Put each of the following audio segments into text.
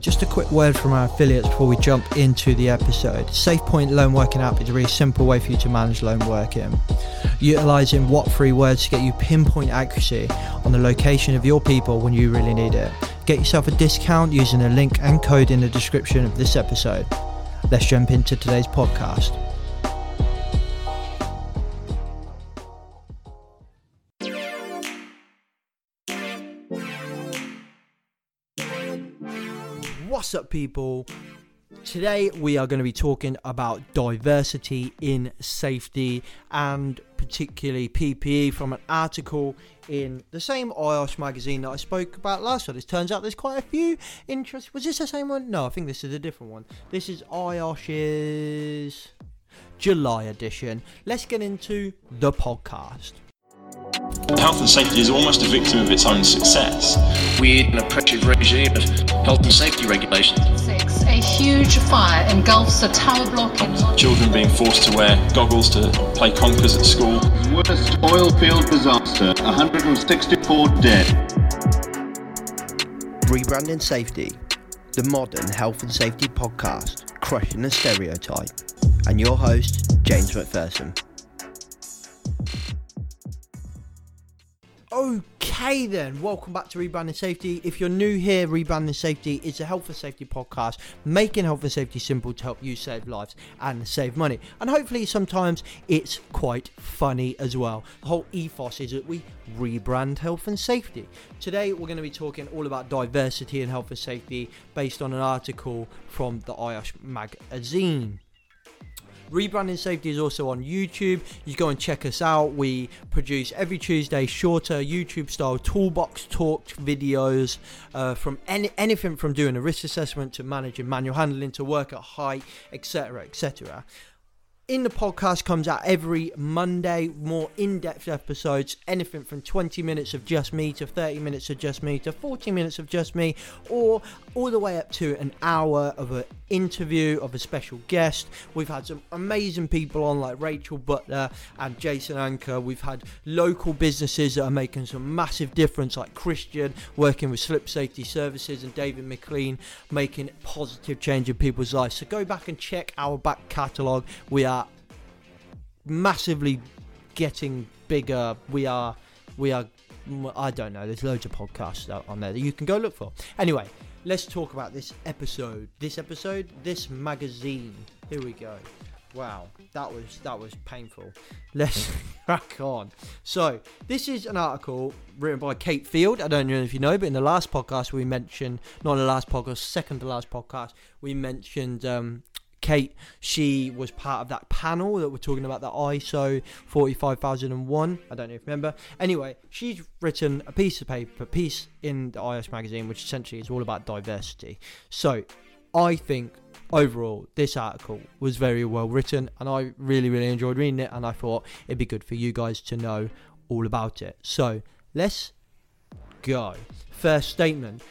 Just a quick word from our affiliates before we jump into the episode. SafePoint Lone Working app is a really simple way for you to manage lone working. Utilizing what3words to get you pinpoint accuracy on the location of your people when you really need it. Get yourself a discount using the link and code in the description of this episode. Let's jump into today's podcast. People? Today we are going to be talking about diversity in safety and particularly PPE from an article in the same IOSH magazine that I spoke about last time. It turns out there's quite a few interesting. Was this the same one? No, I think this is a different one. This is IOSH's July edition. Let's get into the podcast. Health and safety is almost a victim of its own success. Weird and oppressive regime of health and safety regulations. Six, a huge fire engulfs a tower block in Children being forced to wear goggles to play conkers at school. Worst oil field disaster, 164 dead. Rebranding Safety, the modern health and safety podcast, crushing the stereotype. And your host, James McPherson. Okay, then, welcome back to Rebranding Safety. If you're new here, Rebranding Safety is a health and safety podcast making health and safety simple to help you save lives and save money. And hopefully, sometimes it's quite funny as well. The whole ethos is that we rebrand health and safety. Today, we're going to be talking all about diversity in health and safety based on an article from the IOSH magazine. Rebranding Safety is also on YouTube. You go and check us out. We produce every Tuesday shorter YouTube style toolbox talk videos uh, from any, anything from doing a risk assessment to managing manual handling to work at height, etc. etc in the podcast comes out every Monday, more in depth episodes, anything from 20 minutes of just me to 30 minutes of just me to 40 minutes of just me, or all the way up to an hour of an interview of a special guest. We've had some amazing people on, like Rachel Butler and Jason Anker. We've had local businesses that are making some massive difference, like Christian working with Slip Safety Services and David McLean making positive change in people's lives. So go back and check our back catalogue. We are massively getting bigger. We are, we are. I don't know. There's loads of podcasts on there that you can go look for. Anyway, let's talk about this episode. This episode, this magazine. Here we go. Wow, that was that was painful. Let's crack on. So, this is an article written by Kate Field. I don't know if you know, but in the last podcast we mentioned, not in the last podcast, second to last podcast, we mentioned um, Kate, she was part of that panel that we're talking about, the ISO 45001. I don't know if you remember. Anyway, she's written a piece of paper, piece in the IOSH magazine, which essentially is all about diversity. So, I think overall this article was very well written, and I really, really enjoyed reading it. And I thought it'd be good for you guys to know all about it. So, let's go. First statement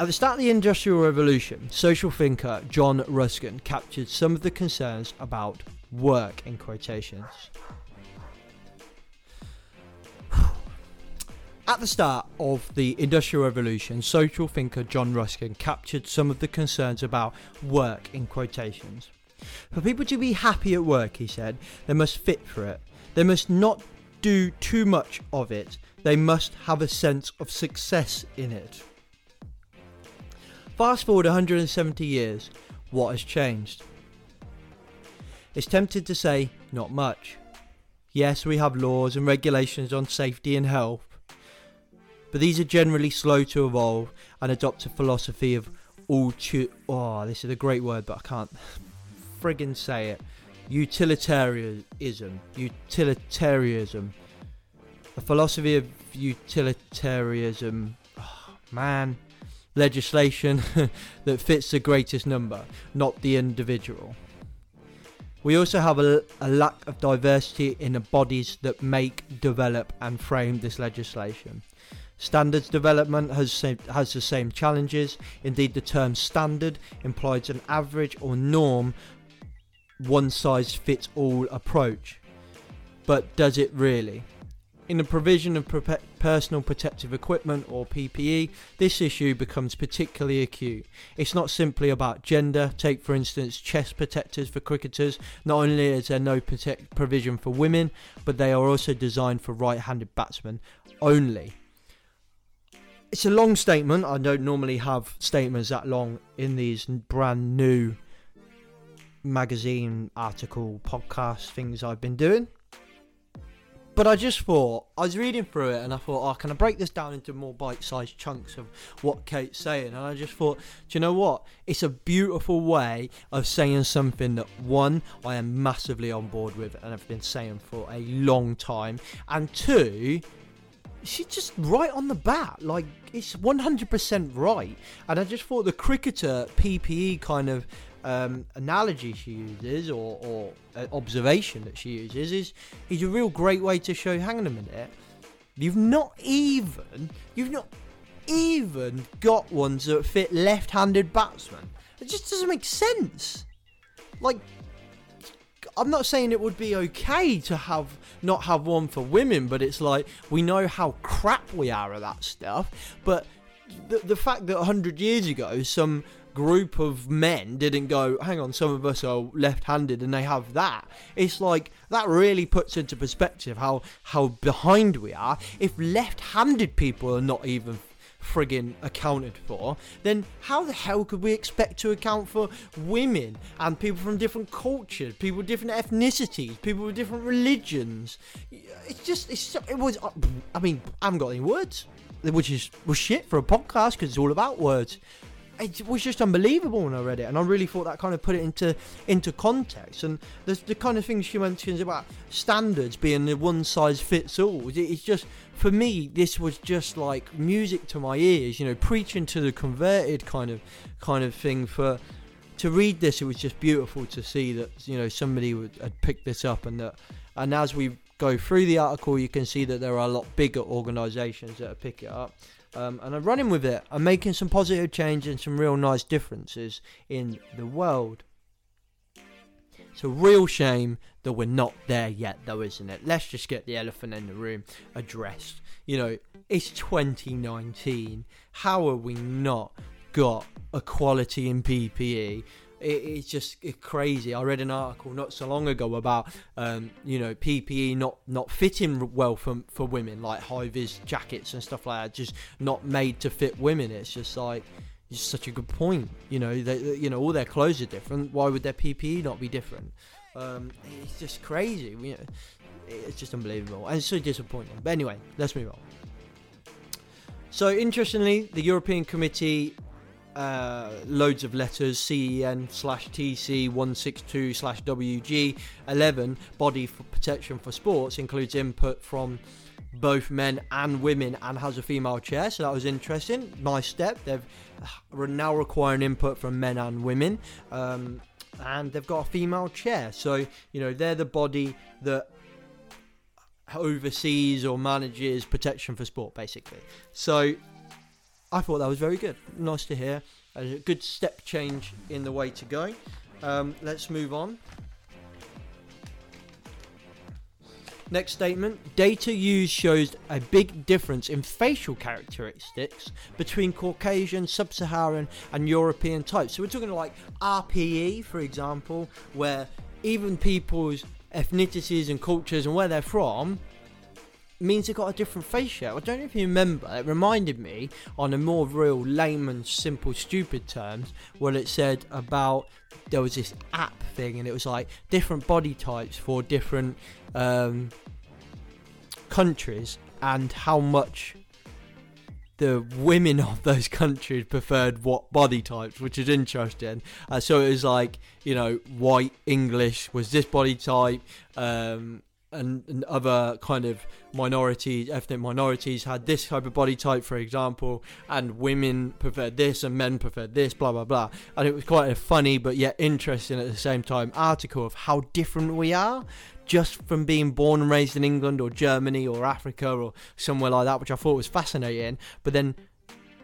at the start of the Industrial Revolution, social thinker John Ruskin captured some of the concerns about work in quotations. At the start of the Industrial Revolution, social thinker John Ruskin captured some of the concerns about work in quotations. For people to be happy at work, he said, they must fit for it. They must not do too much of it. They must have a sense of success in it. Fast forward 170 years, what has changed? It's tempted to say, not much. Yes, we have laws and regulations on safety and health, but these are generally slow to evolve and adopt a philosophy of all tu- oh, this is a great word, but I can't friggin' say it. Utilitarianism. Utilitarianism. A philosophy of utilitarianism. Oh, man legislation that fits the greatest number, not the individual. We also have a, a, lack of diversity in the bodies that make, develop, and frame this legislation. Standards development has, same, has the same challenges. Indeed, the term standard implies an average or norm, one size fits all approach. But does it really? In the provision of personal protective equipment or PPE, this issue becomes particularly acute. It's not simply about gender. Take, for instance, chest protectors for cricketers. Not only is there no provision for women, but they are also designed for right handed batsmen only. It's a long statement. I don't normally have statements that long in these brand new magazine article podcast things I've been doing. But I just thought I was reading through it and I thought, oh, can I break this down into more bite-sized chunks of what Kate's saying? And I just thought, do you know what? It's a beautiful way of saying something that one I am massively on board with and have been saying for a long time, and two, she's just right on the bat. Like it's 100% right. And I just thought the cricketer PPE kind of um, analogy she uses or, or uh, observation that she uses is is a real great way to show. Hang on a minute, you've not even you've not even got ones that fit left-handed batsmen. It just doesn't make sense. Like, I'm not saying it would be okay to have not have one for women, but it's like we know how crap we are at that stuff. But the the fact that 100 years ago some group of men didn't go, hang on, some of us are left handed and they have that. It's like that really puts into perspective how, how behind we are. If left handed people are not even friggin' accounted for, then how the hell could we expect to account for women and people from different cultures, people with different ethnicities, people with different religions? It's just, it's, it was, I mean, I haven't got any words, which is was shit for a podcast because it's all about words it was just unbelievable when I read it, and I really thought that kind of put it into into context. And the the kind of things she mentions about standards being the one size fits all. It's just for me, this was just like music to my ears. You know, preaching to the converted kind of kind of thing. For to read this, it was just beautiful to see that you know somebody would, had picked this up, and that and as we go through the article, you can see that there are a lot bigger organisations that pick it up. Um, and I'm running with it. I'm making some positive change and some real nice differences in the world. It's a real shame that we're not there yet, though, isn't it? Let's just get the elephant in the room addressed. You know, it's 2019. How are we not got equality in PPE? It, it's just crazy. I read an article not so long ago about um, you know PPE not not fitting well for for women, like high vis jackets and stuff like that, just not made to fit women. It's just like it's such a good point. You know, they, you know all their clothes are different. Why would their PPE not be different? Um, it's just crazy. You know, it's just unbelievable and so disappointing. But anyway, let's move on. So interestingly, the European Committee uh, loads of letters CEN slash TC 162 slash WG 11 body for protection for sports includes input from both men and women and has a female chair so that was interesting. Nice step they've uh, now requiring input from men and women um, and they've got a female chair. So you know they're the body that oversees or manages protection for sport basically. So I thought that was very good. Nice to hear. A good step change in the way to go. Um, let's move on. Next statement data used shows a big difference in facial characteristics between Caucasian, Sub Saharan, and European types. So we're talking like RPE, for example, where even people's ethnicities and cultures and where they're from means it got a different face shape. I don't know if you remember, it reminded me on a more real layman, simple, stupid terms, what it said about there was this app thing and it was like different body types for different um, countries and how much the women of those countries preferred what body types, which is interesting. Uh, so it was like, you know, white English was this body type, um, and, and, other kind of minorities, ethnic minorities, had this type of body type, for example, and women preferred this and men preferred this, blah blah blah. And it was quite a funny but yet interesting at the same time article of how different we are, just from being born and raised in England or Germany or Africa or somewhere like that, which I thought was fascinating. But then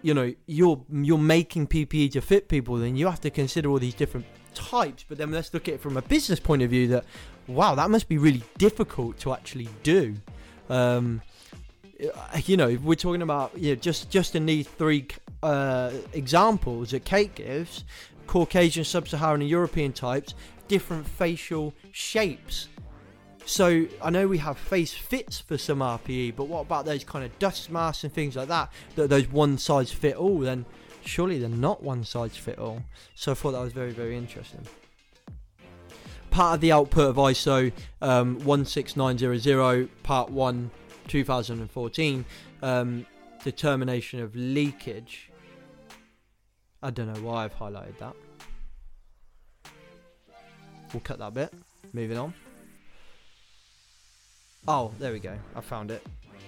you know you're you're making PPE to fit people, then you have to consider all these different types. But then let's look at it from a business point of view. That wow, that must be really difficult to actually do. Um, uh, you know, we're talking about you know, just just in these three uh, examples that Kate gives, Caucasian, Sub-Saharan, and European types, different facial shapes. So I know we have face fits for some RPE, but what about those kind of dust masks and things like that? That those one size fit all? Then surely they're not one size fit all. So I thought that was very very interesting. Part of the output of ISO um, 16900 Part One 2014 um, determination of leakage. I don't know why I've highlighted that. We'll cut that bit. Moving on. Oh, there we go. I found it.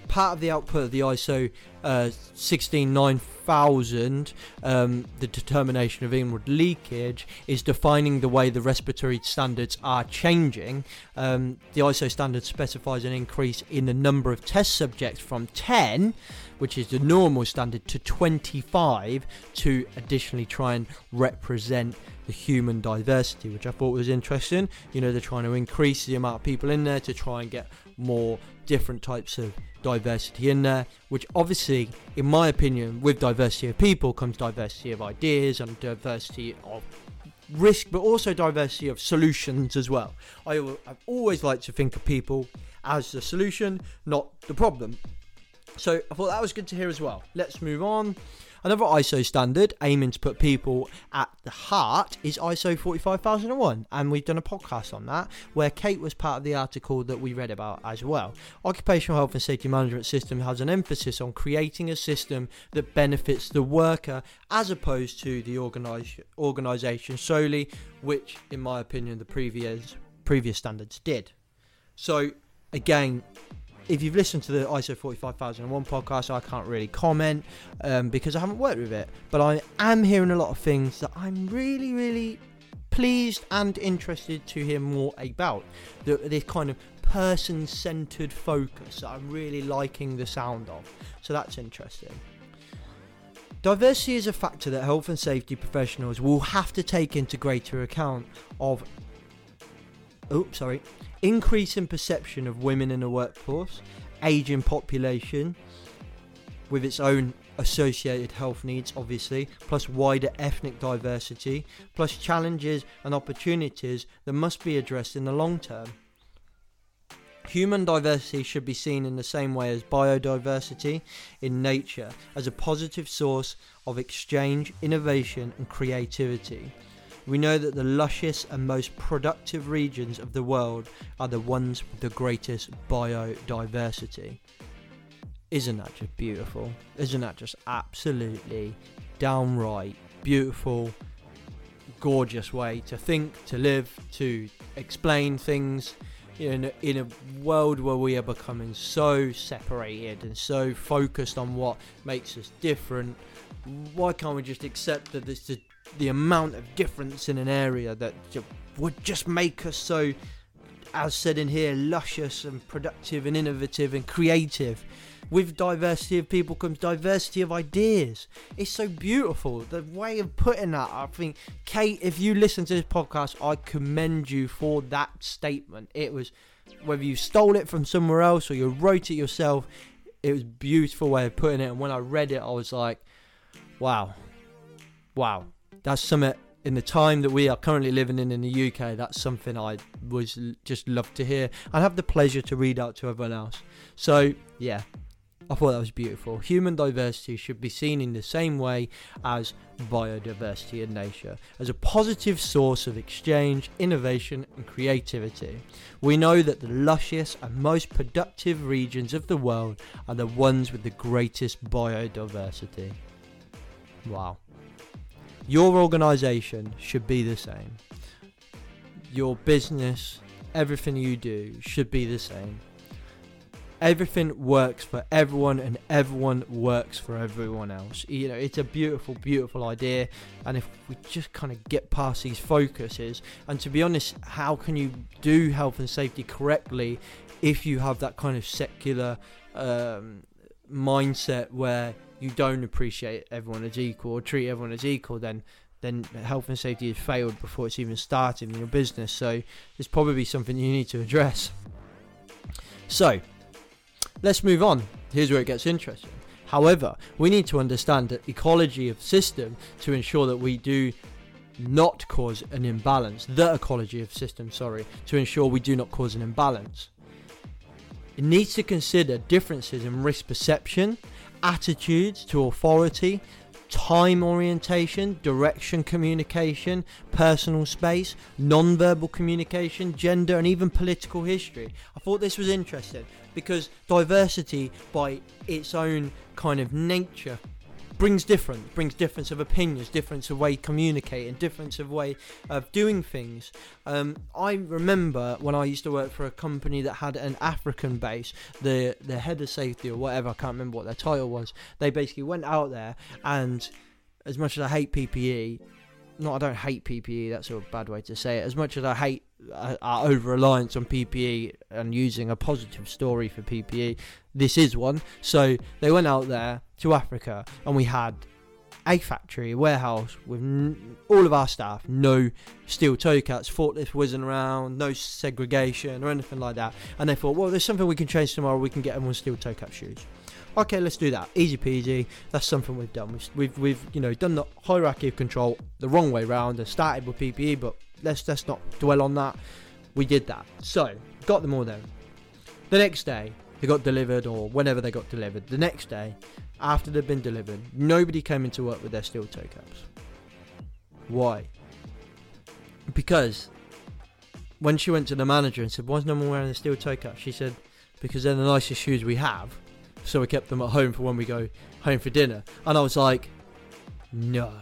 Part of the output of the ISO uh, 169,000, um, the determination of inward leakage, is defining the way the respiratory standards are changing. Um, the ISO standard specifies an increase in the number of test subjects from 10, which is the normal standard, to 25 to additionally try and represent the human diversity, which I thought was interesting. You know, they're trying to increase the amount of people in there to try and get more different types of diversity in there, which obviously, in my opinion, with diversity of people comes diversity of ideas and diversity of risk, but also diversity of solutions as well. I, I've always liked to think of people as the solution, not the problem. So I thought that was good to hear as well. Let's move on. Another ISO standard aiming to put people at the heart is ISO 45001, and we've done a podcast on that where Kate was part of the article that we read about as well. Occupational health and safety management system has an emphasis on creating a system that benefits the worker as opposed to the organization solely, which, in my opinion, the previous previous standards did. So again, if you've listened to the ISO 45001 podcast, I can't really comment um, because I haven't worked with it. But I am hearing a lot of things that I'm really, really pleased and interested to hear more about. The, this kind of person centered focus that I'm really liking the sound of. So that's interesting. Diversity is a factor that health and safety professionals will have to take into greater account of. Oh, sorry increase in perception of women in the workforce, aging population with its own associated health needs, obviously, plus wider ethnic diversity, plus challenges and opportunities that must be addressed in the long term. Human diversity should be seen in the same way as biodiversity in nature as a positive source of exchange, innovation, and creativity. We know that the luscious and most productive regions of the world are the ones with the greatest biodiversity. Isn't that just beautiful? Isn't that just absolutely downright beautiful, gorgeous way to think, to live, to explain things? In a, in a world where we are becoming so separated and so focused on what makes us different, why can't we just accept that this is the amount of difference in an area that would just make us so, as said in here, luscious and productive and innovative and creative. With diversity of people comes diversity of ideas. It's so beautiful. The way of putting that, I think, Kate, if you listen to this podcast, I commend you for that statement. It was, whether you stole it from somewhere else or you wrote it yourself, it was beautiful way of putting it. And when I read it, I was like, wow, wow that's something in the time that we are currently living in in the UK, that's something I would just love to hear and have the pleasure to read out to everyone else. So, yeah, I thought that was beautiful. Human diversity should be seen in the same way as biodiversity in nature, as a positive source of exchange, innovation, and creativity. We know that the luscious and most productive regions of the world are the ones with the greatest biodiversity. Wow. Your organization should be the same. Your business, everything you do should be the same. Everything works for everyone and everyone works for everyone else. You know, it's a beautiful, beautiful idea. And if we just kind of get past these focuses, and to be honest, how can you do health and safety correctly if you have that kind of secular um, mindset where you don't appreciate everyone as equal or treat everyone as equal, then then health and safety has failed before it's even started in your business. So it's probably something you need to address. So let's move on. here's where it gets interesting. However, we need to understand the ecology of system to ensure that we do not cause an imbalance. The ecology of system, sorry, to ensure we do not cause an imbalance. It needs to consider differences in risk perception, attitudes to authority, time orientation, direction communication, personal space, non-verbal communication, gender, and even political history. I thought this was interesting because diversity, by its own kind of nature, brings different brings difference of opinions difference of way communicating difference of way of doing things. Um, i remember when i used to work for a company that had an african base the the head of safety or whatever i can't remember what their title was they basically went out there and as much as i hate ppe not I don't hate PPE. That's a bad way to say it. As much as I hate uh, our over reliance on PPE and using a positive story for PPE, this is one. So they went out there to Africa, and we had a factory, a warehouse with n- all of our staff, no steel toe caps, forklift whizzing around, no segregation or anything like that. And they thought, well, there's something we can change tomorrow. We can get everyone steel toe cap shoes. Okay, let's do that. Easy peasy. That's something we've done. We've, we've, we've you know done the hierarchy of control the wrong way round and started with PPE, but let's let's not dwell on that. We did that. So got them all there. The next day they got delivered, or whenever they got delivered. The next day, after they'd been delivered, nobody came into work with their steel toe caps. Why? Because when she went to the manager and said, "Why is no one wearing the steel toe cap?" She said, "Because they're the nicest shoes we have." So we kept them at home for when we go home for dinner. And I was like, no,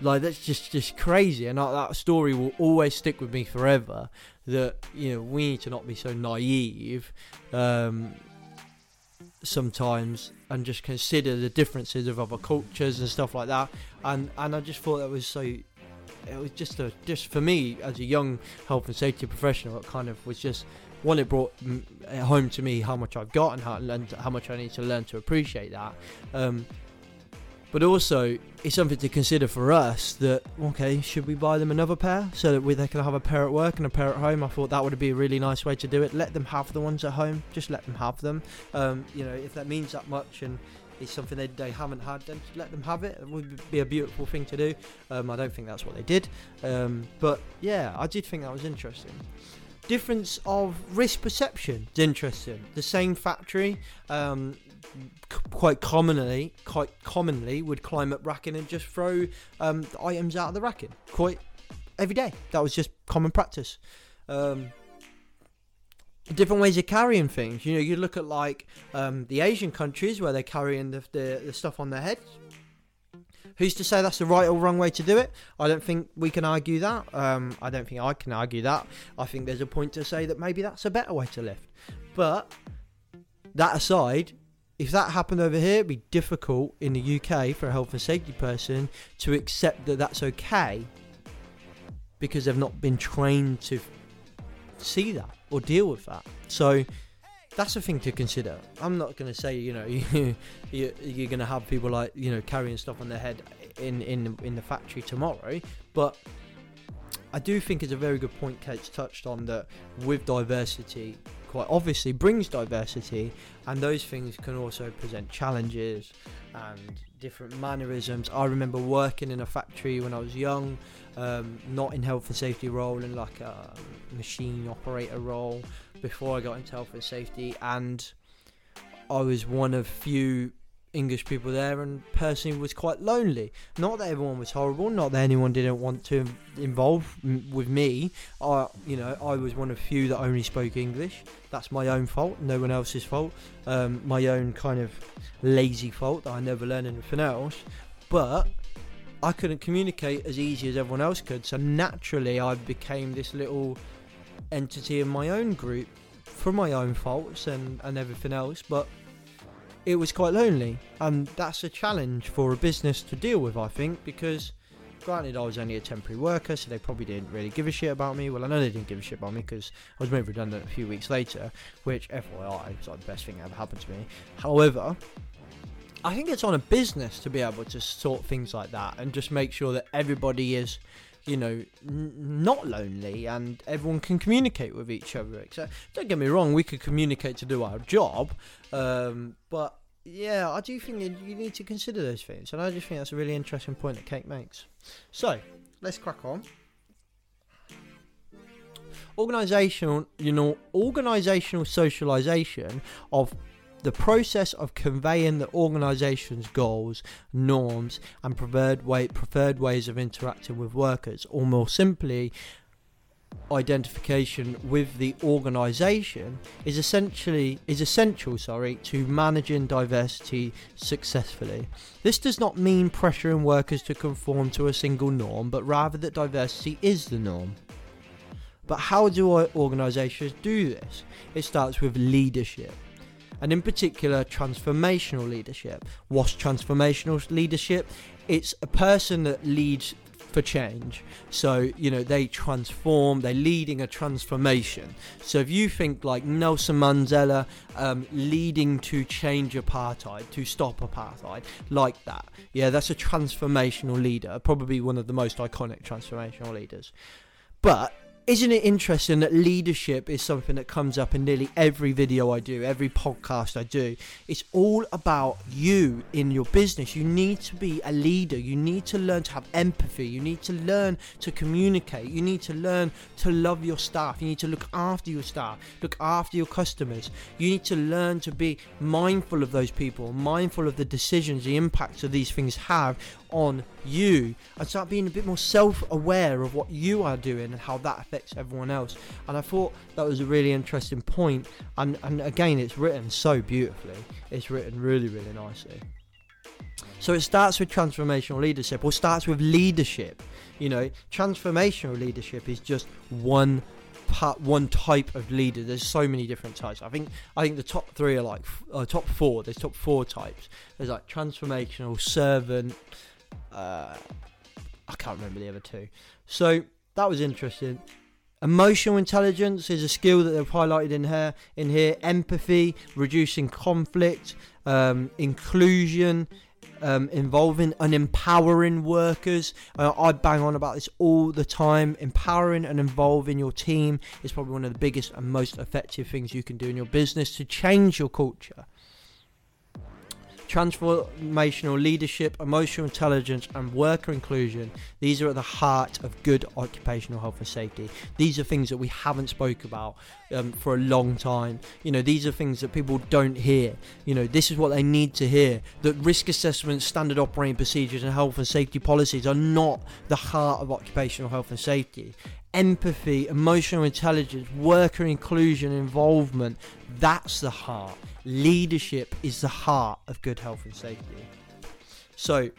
like that's just just crazy. And that, that story will always stick with me forever. That you know we need to not be so naive. Um, sometimes and just consider the differences of other cultures and stuff like that and and I just thought that was so it was just a just for me as a young health and safety professional it kind of was just one, it brought home to me how much I've got and how, and how much I need to learn to appreciate that. Um, but also, it's something to consider for us that, okay, should we buy them another pair so that we, they can have a pair at work and a pair at home? I thought that would be a really nice way to do it. Let them have the ones at home, just let them have them. Um, you know, if that means that much and it's something they, they haven't had, then let them have it. It would be a beautiful thing to do. Um, I don't think that's what they did. Um, but yeah, I did think that was interesting difference of risk perception is interesting. The same factory, um, c- quite commonly, quite commonly would climb up racking and just throw um, items out of the racking quite every day. That was just common practice. Um, different ways of carrying things. You know, you look at like um, the Asian countries where they're carrying the, the, the stuff on their heads Who's to say that's the right or wrong way to do it? I don't think we can argue that. Um, I don't think I can argue that. I think there's a point to say that maybe that's a better way to lift. But that aside, if that happened over here, it'd be difficult in the UK for a health and safety person to accept that that's okay because they've not been trained to see that or deal with that. So that's a thing to consider. I'm not going to say you know you, you you're going to have people like you know carrying stuff on their head in in in the factory tomorrow, but I do think it's a very good point Kate's touched on that with diversity quite obviously brings diversity and those things can also present challenges and different mannerisms. I remember working in a factory when I was young, um, not in health and safety role, in like a machine operator role before I got into health and safety, and I was one of few English people there, and personally was quite lonely. Not that everyone was horrible, not that anyone didn't want to involve m- with me. I, you know, I was one of few that only spoke English. That's my own fault, no one else's fault. Um, my own kind of lazy fault that I never learned anything else. But I couldn't communicate as easy as everyone else could, so naturally I became this little entity in my own group for my own faults and, and everything else, but it was quite lonely. And that's a challenge for a business to deal with, I think, because granted, I was only a temporary worker, so they probably didn't really give a shit about me. Well, I know they didn't give a shit about me because I was made redundant a few weeks later, which, FYI, was like the best thing that ever happened to me. However, I think it's on a business to be able to sort things like that and just make sure that everybody is you know, n- not lonely and everyone can communicate with each other. Except, don't get me wrong, we could communicate to do our job, um, but yeah, I do think you, you need to consider those things, and I just think that's a really interesting point that Kate makes. So let's crack on. Organizational, you know, organizational socialization of the process of conveying the organization's goals, norms, and preferred way preferred ways of interacting with workers, or more simply, identification with the organization is essentially is essential sorry to managing diversity successfully. This does not mean pressuring workers to conform to a single norm but rather that diversity is the norm. But how do organizations do this? It starts with leadership and in particular transformational leadership what's transformational leadership it's a person that leads for change. So, you know, they transform, they're leading a transformation. So, if you think like Nelson Mandela um, leading to change apartheid, to stop apartheid, like that, yeah, that's a transformational leader, probably one of the most iconic transformational leaders. But isn't it interesting that leadership is something that comes up in nearly every video I do, every podcast I do? It's all about you in your business. You need to be a leader. You need to learn to have empathy. You need to learn to communicate. You need to learn to love your staff. You need to look after your staff, look after your customers. You need to learn to be mindful of those people, mindful of the decisions, the impacts that these things have on you and start being a bit more self-aware of what you are doing and how that affects everyone else. And i thought that was a really interesting point. And and again it's written so beautifully. It's written really really nicely. So it starts with transformational leadership or starts with leadership. You know transformational leadership is just one part one type of leader. There's so many different types. I think i think the top three are like uh, top four. There's top four types. There's like transformational servant uh, I can't remember the other two. So that was interesting. Emotional intelligence is a skill that they've highlighted in here. In here, empathy, reducing conflict, um, inclusion, um, involving and empowering workers. Uh, I bang on about this all the time. Empowering and involving your team is probably one of the biggest and most effective things you can do in your business to change your culture transformational leadership, emotional intelligence, and worker inclusion. These are at the heart of good occupational health and safety. These are things that we haven't spoke about um, for a long time. You know, these are things that people don't hear. You know, this is what they need to hear. That risk assessments, standard operating procedures, and health and safety policies are not the heart of occupational health and safety empathy, emotional intelligence, worker inclusion, involvement. That's the heart. Leadership is the heart of good health and safety. So,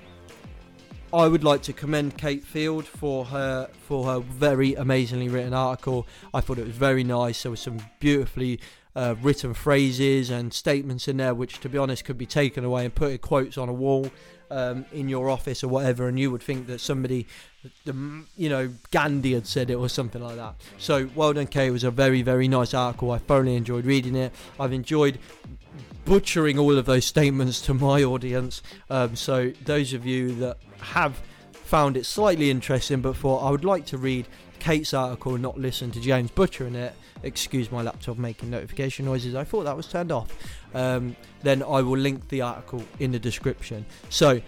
I would like to commend Kate Field for her for her very amazingly written article. I thought it was very nice. There were some beautifully uh, written phrases and statements in there, which, to be honest, could be taken away and put in quotes on a wall um, in your office or whatever, and you would think that somebody, you know, Gandhi had said it or something like that. So, well done, Kate. It was a very, very nice article. I thoroughly enjoyed reading it. I've enjoyed butchering all of those statements to my audience. Um, so, those of you that have found it slightly interesting, but thought I would like to read Kate's article and not listen to James butchering it, excuse my laptop making notification noises. I thought that was turned off. Um, then I will link the article in the description. So,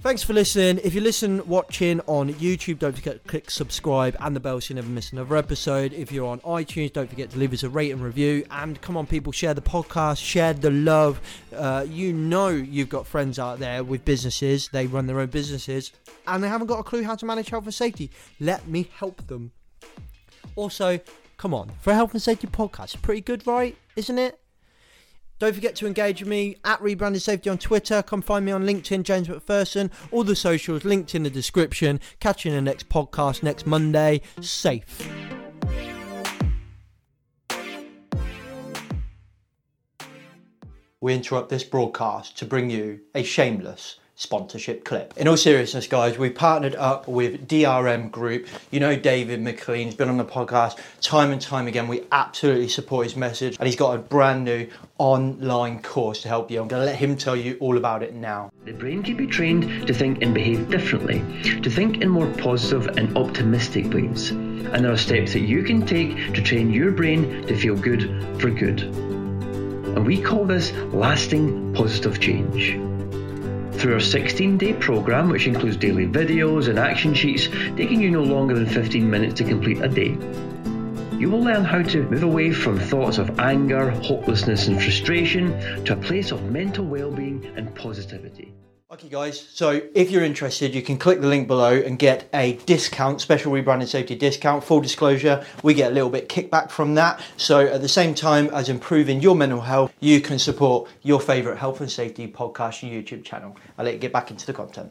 thanks for listening. If you listen watching on YouTube, don't forget to click subscribe and the bell so you never miss another episode. If you're on iTunes, don't forget to leave us a rate and review. And come on, people, share the podcast, share the love. Uh, you know you've got friends out there with businesses, they run their own businesses, and they haven't got a clue how to manage health and safety. Let me help them. Also, Come on, for a health and safety podcast, pretty good, right? Isn't it? Don't forget to engage with me at Rebranded Safety on Twitter. Come find me on LinkedIn, James McPherson. All the socials linked in the description. Catch you in the next podcast next Monday. Safe. We interrupt this broadcast to bring you a shameless sponsorship clip. In all seriousness, guys, we partnered up with DRM Group. You know David McLean's been on the podcast time and time again. We absolutely support his message, and he's got a brand new online course to help you. I'm going to let him tell you all about it now. The brain can be trained to think and behave differently, to think in more positive and optimistic ways. And there are steps that you can take to train your brain to feel good for good. and we call this lasting positive change. Through our 16 day program, which includes daily videos and action sheets taking you no longer than 15 minutes to complete a day, you will learn how to move away from thoughts of anger, hopelessness, and frustration to a place of mental well being and positivity. Okay, guys. So if you're interested, you can click the link below and get a discount, special rebranding safety discount. Full disclosure, we get a little bit kickback from that. So at the same time as improving your mental health, you can support your favorite health and safety podcast and YouTube channel. I'll let you get back into the content.